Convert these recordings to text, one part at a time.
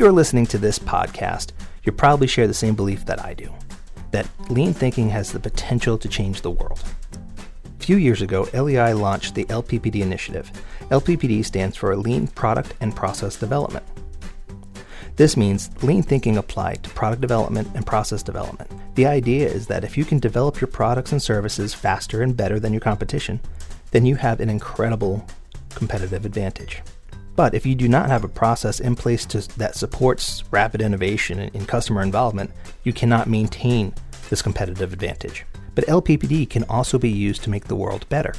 you're listening to this podcast, you probably share the same belief that I do that lean thinking has the potential to change the world. A few years ago, LEI launched the LPPD initiative. LPPD stands for Lean Product and Process Development. This means lean thinking applied to product development and process development. The idea is that if you can develop your products and services faster and better than your competition, then you have an incredible competitive advantage. But if you do not have a process in place to, that supports rapid innovation and customer involvement, you cannot maintain this competitive advantage. But LPPD can also be used to make the world better.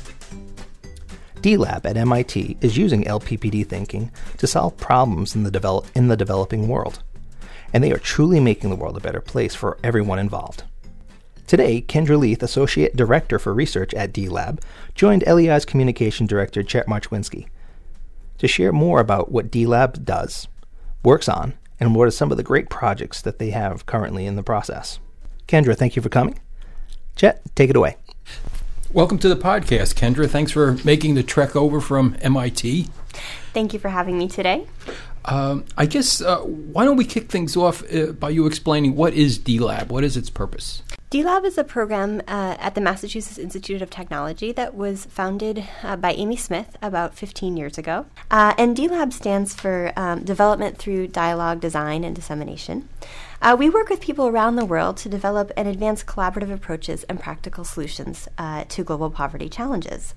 DLab at MIT is using LPPD thinking to solve problems in the, develop, in the developing world, and they are truly making the world a better place for everyone involved. Today, Kendra Leith, Associate Director for Research at DLab, joined LEI's Communication Director Chet Marchwinski to share more about what DLab does, works on, and what are some of the great projects that they have currently in the process. Kendra, thank you for coming. Chet, take it away. Welcome to the podcast, Kendra. Thanks for making the trek over from MIT. Thank you for having me today. Um, I guess uh, why don't we kick things off uh, by you explaining what is DLab? What is its purpose? DLab is a program uh, at the Massachusetts Institute of Technology that was founded uh, by Amy Smith about 15 years ago. Uh, and DLab stands for um, Development Through Dialogue, Design, and Dissemination. Uh, we work with people around the world to develop and advance collaborative approaches and practical solutions uh, to global poverty challenges.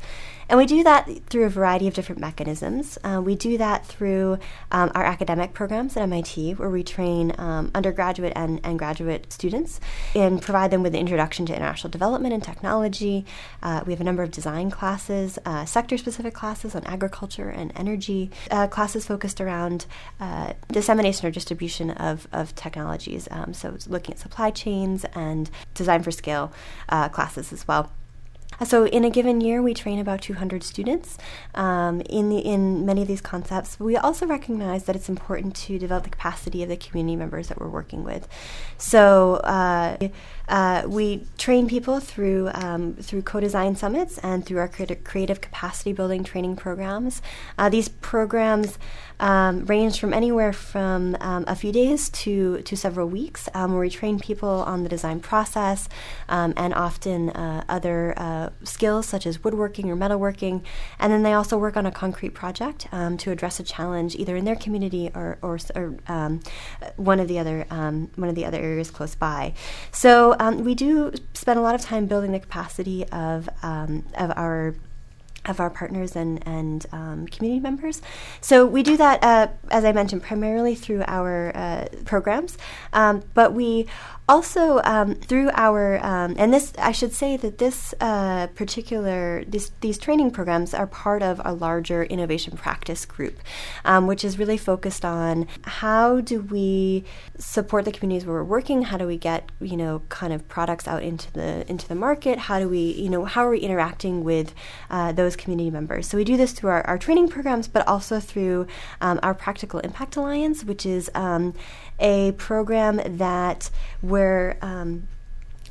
And we do that through a variety of different mechanisms. Uh, we do that through um, our academic programs at MIT, where we train um, undergraduate and, and graduate students and provide them with an introduction to international development and technology. Uh, we have a number of design classes, uh, sector specific classes on agriculture and energy, uh, classes focused around uh, dissemination or distribution of, of technologies. Um, so looking at supply chains and design for scale uh, classes as well. So in a given year, we train about 200 students um, in the, in many of these concepts. We also recognize that it's important to develop the capacity of the community members that we're working with. So uh, uh, we train people through um, through co-design summits and through our creative capacity building training programs. Uh, these programs um, range from anywhere from um, a few days to to several weeks, um, where we train people on the design process um, and often uh, other uh, skills such as woodworking or metalworking. And then they also work on a concrete project um, to address a challenge either in their community or or, or one of the other one of the other areas close by. So um, we do spend a lot of time building the capacity of um, of our of our partners and, and um, community members. So we do that, uh, as I mentioned, primarily through our uh, programs, um, but we also um, through our um, and this I should say that this uh, particular this, these training programs are part of a larger innovation practice group, um, which is really focused on how do we support the communities where we're working, how do we get you know kind of products out into the into the market, how do we you know how are we interacting with uh, those community members. So we do this through our, our training programs, but also through um, our Practical Impact Alliance, which is um, a program that where um,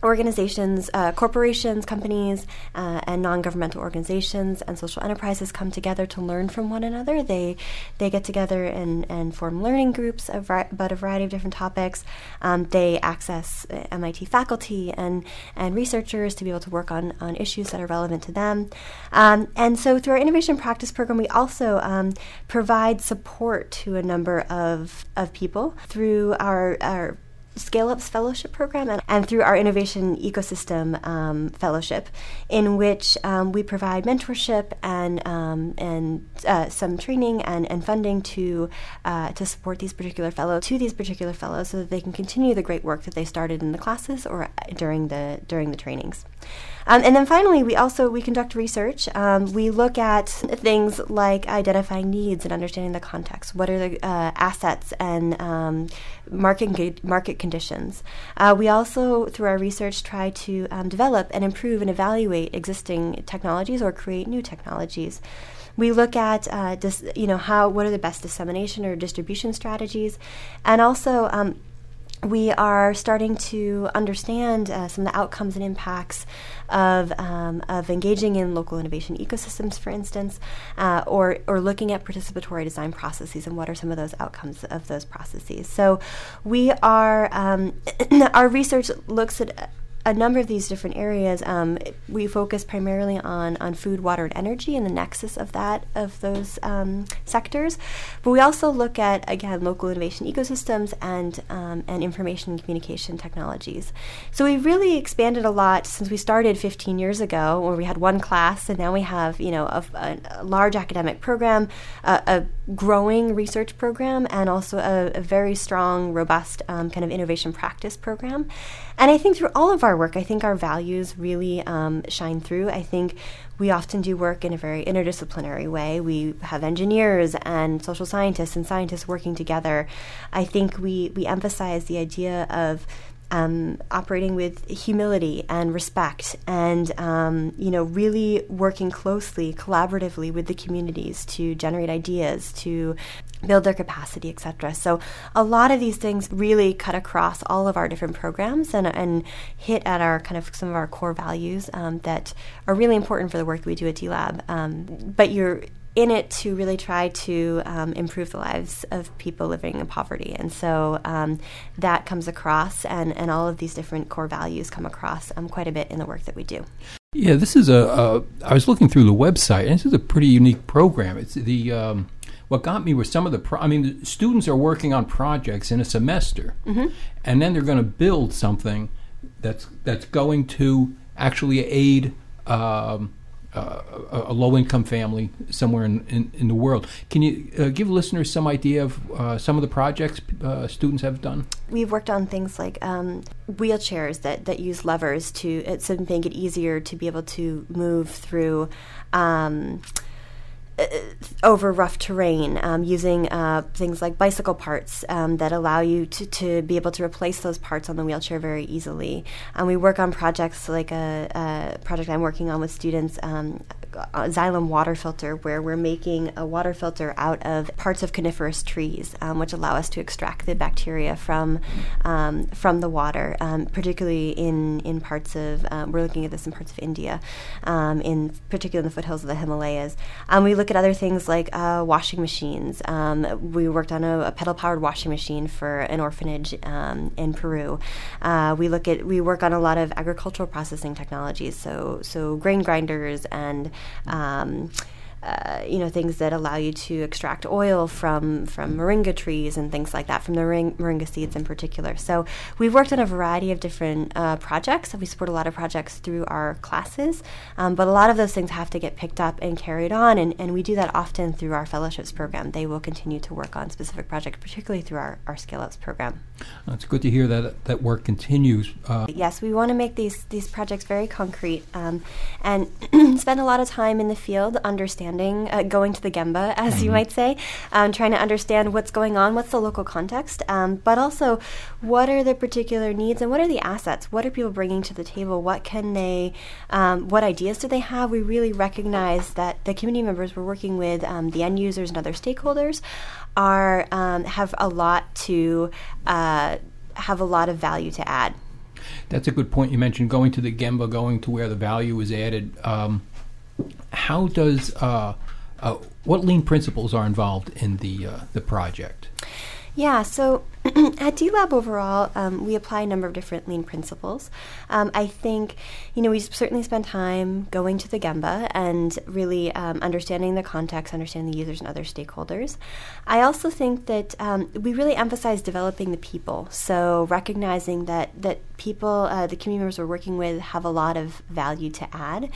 organizations, uh, corporations, companies, uh, and non-governmental organizations and social enterprises come together to learn from one another. They they get together and, and form learning groups about a variety of different topics. Um, they access uh, MIT faculty and and researchers to be able to work on on issues that are relevant to them. Um, and so through our innovation practice program, we also um, provide support to a number of of people through our our Scale Ups Fellowship Program and, and through our Innovation Ecosystem um, Fellowship, in which um, we provide mentorship and um, and uh, some training and, and funding to uh, to support these particular fellows to these particular fellows so that they can continue the great work that they started in the classes or during the during the trainings. Um, and then finally, we also we conduct research. Um, we look at things like identifying needs and understanding the context. What are the uh, assets and um, market market conditions? Uh, we also, through our research, try to um, develop and improve and evaluate existing technologies or create new technologies. We look at uh, dis, you know how what are the best dissemination or distribution strategies, and also um, we are starting to understand uh, some of the outcomes and impacts of, um, of engaging in local innovation ecosystems, for instance, uh, or, or looking at participatory design processes and what are some of those outcomes of those processes. So we are, um, our research looks at a number of these different areas. Um, we focus primarily on on food, water, and energy, and the nexus of that of those um, sectors. But we also look at again local innovation ecosystems and um, and information and communication technologies. So we've really expanded a lot since we started 15 years ago, where we had one class, and now we have you know a, a, a large academic program, a growing research program, and also a, very strong, robust um, kind of innovation practice program. And I think through all of our work, I think our values really um, shine through. I think we often do work in a very interdisciplinary way. We have engineers and social scientists and scientists working together. I think we, we emphasize the idea of um, operating with humility and respect, and um, you know, really working closely, collaboratively with the communities to generate ideas, to build their capacity, etc. So a lot of these things really cut across all of our different programs and, and hit at our kind of some of our core values um, that are really important for the work that we do at D-Lab. Um, but you're in it to really try to um, improve the lives of people living in poverty. And so um, that comes across, and, and all of these different core values come across um, quite a bit in the work that we do. Yeah, this is a. a I was looking through the website, and this is a pretty unique program. It's the. What got me were some of the. Pro- I mean, the students are working on projects in a semester, mm-hmm. and then they're going to build something that's that's going to actually aid um, uh, a, low income family somewhere in, in, in, the world. Can you uh, give listeners some idea of uh, some of the projects uh, students have done? We've worked on things like um, wheelchairs that, that use levers to, uh, to make it easier to be able to move through. Um, uh, over rough terrain um, using uh, things like bicycle parts um, that allow you to, to be able to replace those parts on the wheelchair very easily. And we work on projects like a, a project I'm working on with students um, xylem water filter, where we're making a water filter out of parts of coniferous trees, um, which allow us to extract the bacteria from um, from the water, um, particularly in in parts of um, we're looking at this in parts of India, um, in particularly in the foothills of the Himalayas. Um, we look at other things like uh, washing machines. we worked on a, a pedal powered washing machine for an orphanage in Peru. Uh, we look at we work on a lot of agricultural processing technologies, so so grain grinders and um, uh, you know things that allow you to extract oil from from moringa trees and things like that from the ring, moringa seeds in particular. So we've worked on a variety of different uh, projects. We support a lot of projects through our classes, um, but a lot of those things have to get picked up and carried on, and, and we do that often through our fellowships program. They will continue to work on specific projects, particularly through our, our scale ups program. It's good to hear that that work continues. Uh, yes, we want to make these these projects very concrete um, and spend a lot of time in the field understanding understanding, uh, going to the Gemba, as mm-hmm. you might say, um, trying to understand what's going on, what's the local context, um, but also what are the particular needs and what are the assets? What are people bringing to the table? What can they, um, what ideas do they have? We really recognize that the community members we're working with, um, the end users and other stakeholders, are um, have a lot to uh, have a lot of value to add. That's a good point. You mentioned going to the Gemba, going to where the value is added. Um, how does uh, uh, what lean principles are involved in the uh, the project? Yeah, so at D-Lab overall, um, we apply a number of different lean principles. Um, I think, you know, we certainly spend time going to the Gemba and really um, understanding the context, understanding the users and other stakeholders. I also think that um, we really emphasize developing the people. So recognizing that that people, uh, the community members we're working with, have a lot of value to add,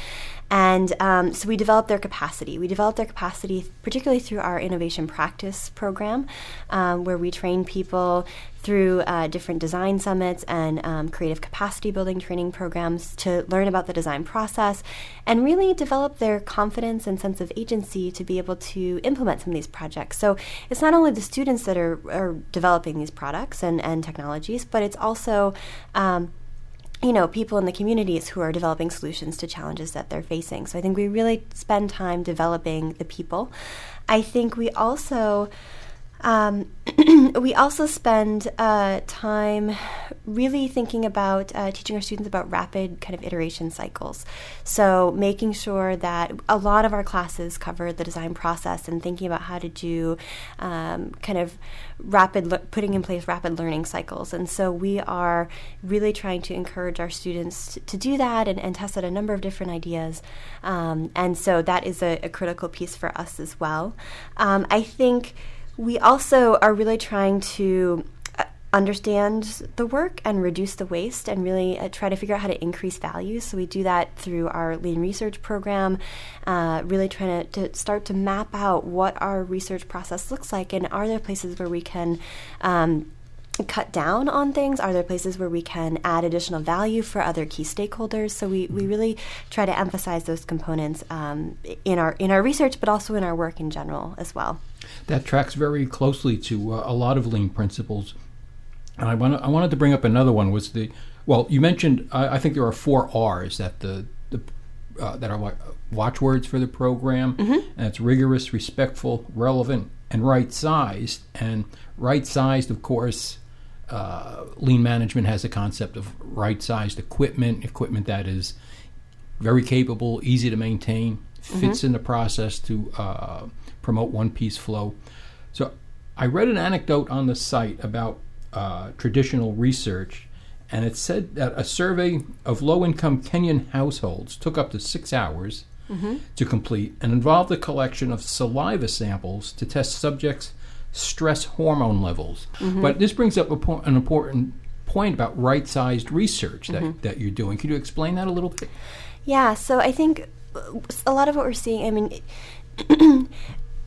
and um, so we develop their capacity. We develop their capacity, particularly through our innovation practice program, um, where we train people through uh, different design summits and um, creative capacity building training programs to learn about the design process and really develop their confidence and sense of agency to be able to implement some of these projects. So it's not only the students that are, are developing these products and, and technologies, but it's also um, you know, people in the communities who are developing solutions to challenges that they're facing. So I think we really spend time developing the people. I think we also Um, we also spend uh, time really thinking about uh, teaching our students about rapid kind of iteration cycles. So, making sure that a lot of our classes cover the design process and thinking about how to do um, kind of rapid, le- putting in place rapid learning cycles. And so, we are really trying to encourage our students to, to do that and, and, test out a number of different ideas. Um, and so, that is a, a, critical piece for us as well. Um, I think we also are really trying to uh, understand the work and reduce the waste and really uh, try to figure out how to increase value. So we do that through our lean research program, uh, really trying to, to, start to map out what our research process looks like and are there places where we can um, cut down on things? Are there places where we can add additional value for other key stakeholders? So we, we really try to emphasize those components um, in our in our research, but also in our work in general as well that tracks very closely to uh, a lot of lean principles. And I, want I wanted to bring up another one was the well you mentioned I, I think there are four R's that the, the uh, that are watchwords for the program mm-hmm. and it's rigorous, respectful, relevant, and right sized. And right sized, of course, uh, lean management has a concept of right sized equipment, equipment that is very capable, easy to maintain, fits mm-hmm. in the process to uh, promote one piece flow. So I read an anecdote on the site about uh, traditional research, and it said that a survey of low income Kenyan households took up to six hours mm-hmm. to complete and involved the collection of saliva samples to test subjects' stress hormone levels. Mm-hmm. But this brings up po- an important point about right sized research that, mm-hmm. that you're doing. Could you explain that a little bit? Yeah, so I think a lot of what we're seeing, I mean,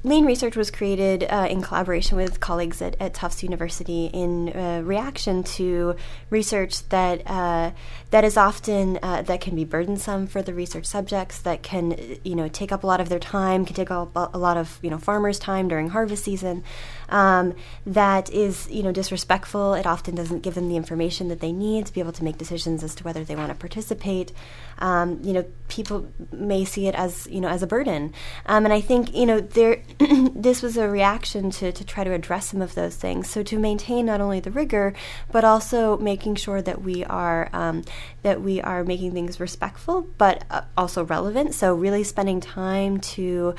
Lean Research was created uh, in collaboration with colleagues at, at Tufts University in uh, reaction to research that uh, that is often uh, that can be burdensome for the research subjects, that can you know take up a lot of their time, can take up a lot of you know farmers' time during harvest season. Um, that is you know disrespectful. It often doesn't give them the information that they need to be able to make decisions as to whether they want to participate. Um, you know, people may see it as you know as a burden, um, and I think you know there this was a reaction to, to try to address some of those things. So to maintain not only the rigor, but also making sure that we are um, that we are making things respectful, but uh, also relevant. So really spending time to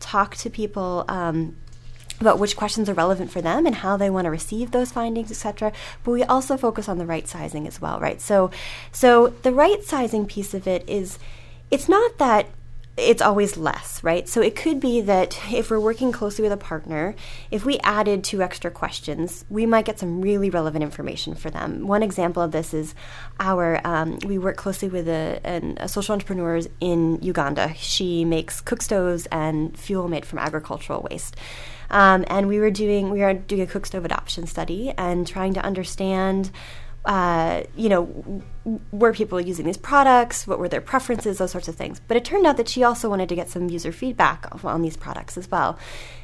talk to people. Um, about which questions are relevant for them and how they want to receive those findings etc but we also focus on the right sizing as well right so so the right sizing piece of it is it's not that it's always less, right? So it could be that if we're working closely with a partner, if we added two extra questions, we might get some really relevant information for them. One example of this is our um, we work closely with a, an, a social entrepreneur in Uganda. She makes cook stoves and fuel made from agricultural waste. Um, and we were doing we are doing a cook stove adoption study and trying to understand uh, you know, were people using these products? What were their preferences? Those sorts of things. But it turned out that she also wanted to get some user feedback on these products as well.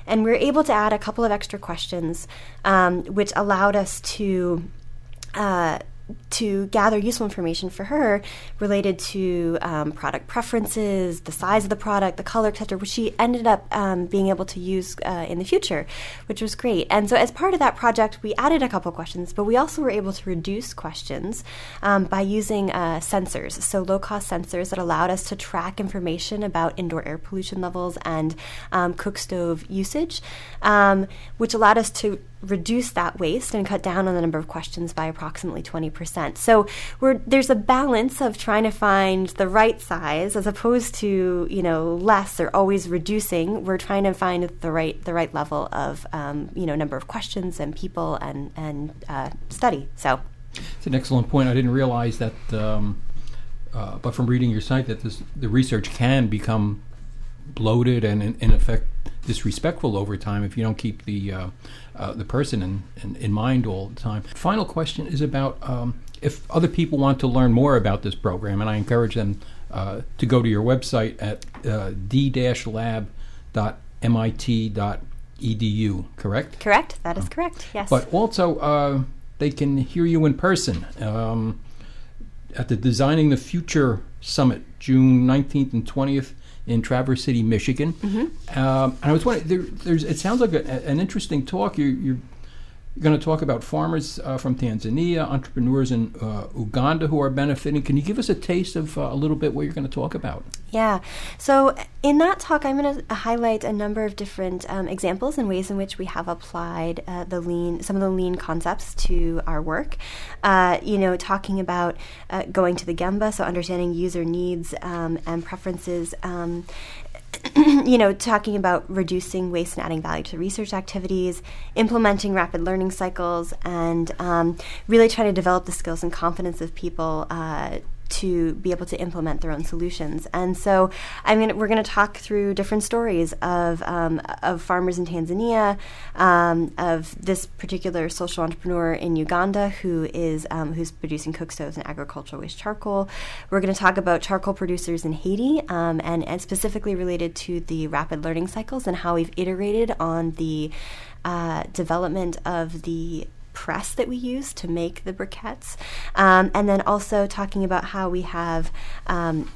And we were able to add a couple of extra questions, um, which allowed us to. Uh, to gather useful information for her related to um, product preferences, the size of the product, the color, etc., which she ended up um, being able to use uh, in the future, which was great. And so, as part of that project, we added a couple questions, but we also were able to reduce questions um, by using uh, sensors, so low cost sensors that allowed us to track information about indoor air pollution levels and um, cook stove usage, um, which allowed us to reduce that waste and cut down on the number of questions by approximately 20%. So there's a balance of trying to find the right size as opposed to, you know, less or always reducing. We're trying to find the right the right level of, um, you know, number of questions and people and, and uh, study. So it's an excellent point. I didn't realize that, um, uh, but from reading your site, that this, the research can become bloated and in, in effect disrespectful over time if you don't keep the uh, uh, the person in, in, in, mind all the time. Final question is about um, if other people want to learn more about this program, and I encourage them uh, to go to your website at uh, d-lab.mit.edu. Correct? Correct. That is oh. correct. Yes. But also, uh, they can hear you in person. Um, at the Designing the Future Summit, June 19th and 20th in Traverse City, Michigan. Mm-hmm. Um, and I was wondering, there, there's, it sounds like a, an interesting talk. You're, you're going to talk about farmers uh, from Tanzania, entrepreneurs in uh, Uganda who are benefiting. Can you give us a taste of uh, a little bit what you're going to talk about? Yeah. So, in that talk, I'm going to highlight a number of different um, examples and ways in which we have applied uh, the lean, some of the lean concepts to our work. Uh, you know, talking about uh, going to the Gemba, so understanding user needs um, and preferences. Um, you know, talking about reducing waste and adding value to research activities, implementing rapid learning cycles, and um, really trying to develop the skills and confidence of people uh, to be able to implement their own solutions. And so, I mean, we're going to talk through different stories of um, of farmers in Tanzania, um, of this particular social entrepreneur in Uganda who is um, who's producing cook stoves and agricultural waste charcoal. We're going to talk about charcoal producers in Haiti, um, and and specifically related to the rapid learning cycles and how we've iterated on the uh, development of the press that we use to make the briquettes, um, and then also talking about how we have, um,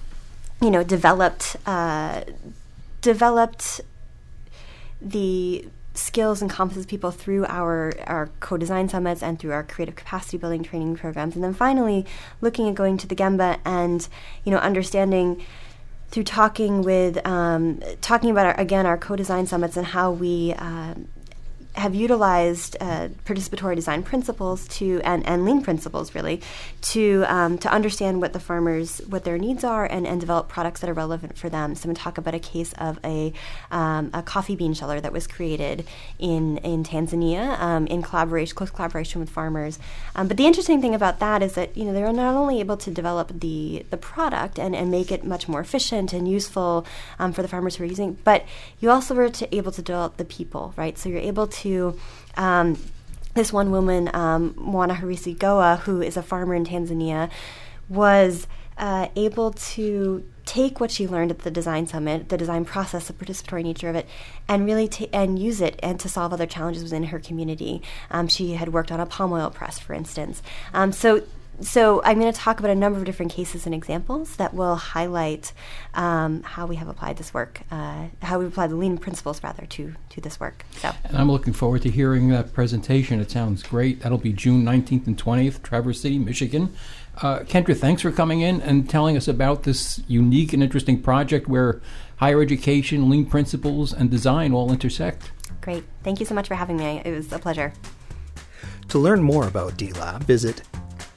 you know, developed uh, developed the skills and of people through our, our co-design summits and through our creative capacity building training programs. And then finally looking at going to the gemba and you know understanding through talking with um, talking about our, again our co-design summits and how we uh, have utilized uh, participatory design principles to and, and lean principles really to um, to understand what the farmers what their needs are and, and develop products that are relevant for them. So I'm going to talk about a case of a um, a coffee bean sheller that was created in in Tanzania um, in collaboration close collaboration with farmers. Um, but the interesting thing about that is that you know they're not only able to develop the the product and, and make it much more efficient and useful um, for the farmers who are using, but you also were able to develop the people, right? So you're able to to um, this one woman, um, Mwana Harisi Goa, who is a farmer in Tanzania, was uh, able to take what she learned at the design summit, the design process, the participatory nature of it, and really ta- and use it and to solve other challenges within her community. Um, she had worked on a palm oil press, for instance. Um, so so I'm going to talk about a number of different cases and examples that will highlight um, how we have applied this work, uh, how we applied the lean principles rather to to this work. So, and I'm looking forward to hearing that presentation. It sounds great. That'll be June 19th and 20th, Traverse City, Michigan. Uh, Kendra, thanks for coming in and telling us about this unique and interesting project where higher education, lean principles, and design all intersect. Great. Thank you so much for having me. It was a pleasure. To learn more about DLab, visit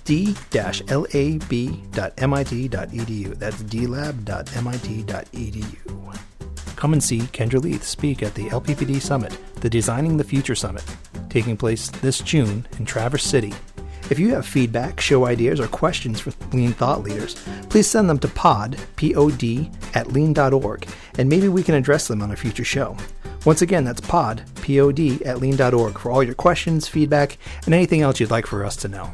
d-lab.mit.edu. That's dlab.mit.edu. Come and see Kendra Leith speak at the LPPD Summit, the Designing the Future Summit, taking place this June in Traverse City. If you have feedback, show ideas, or questions for Lean Thought Leaders, please send them to pod, P-O-D, at lean.org, and maybe we can address them on a future show. Once again, that's pod, P-O-D, at lean.org for all your questions, feedback, and anything else you'd like for us to know.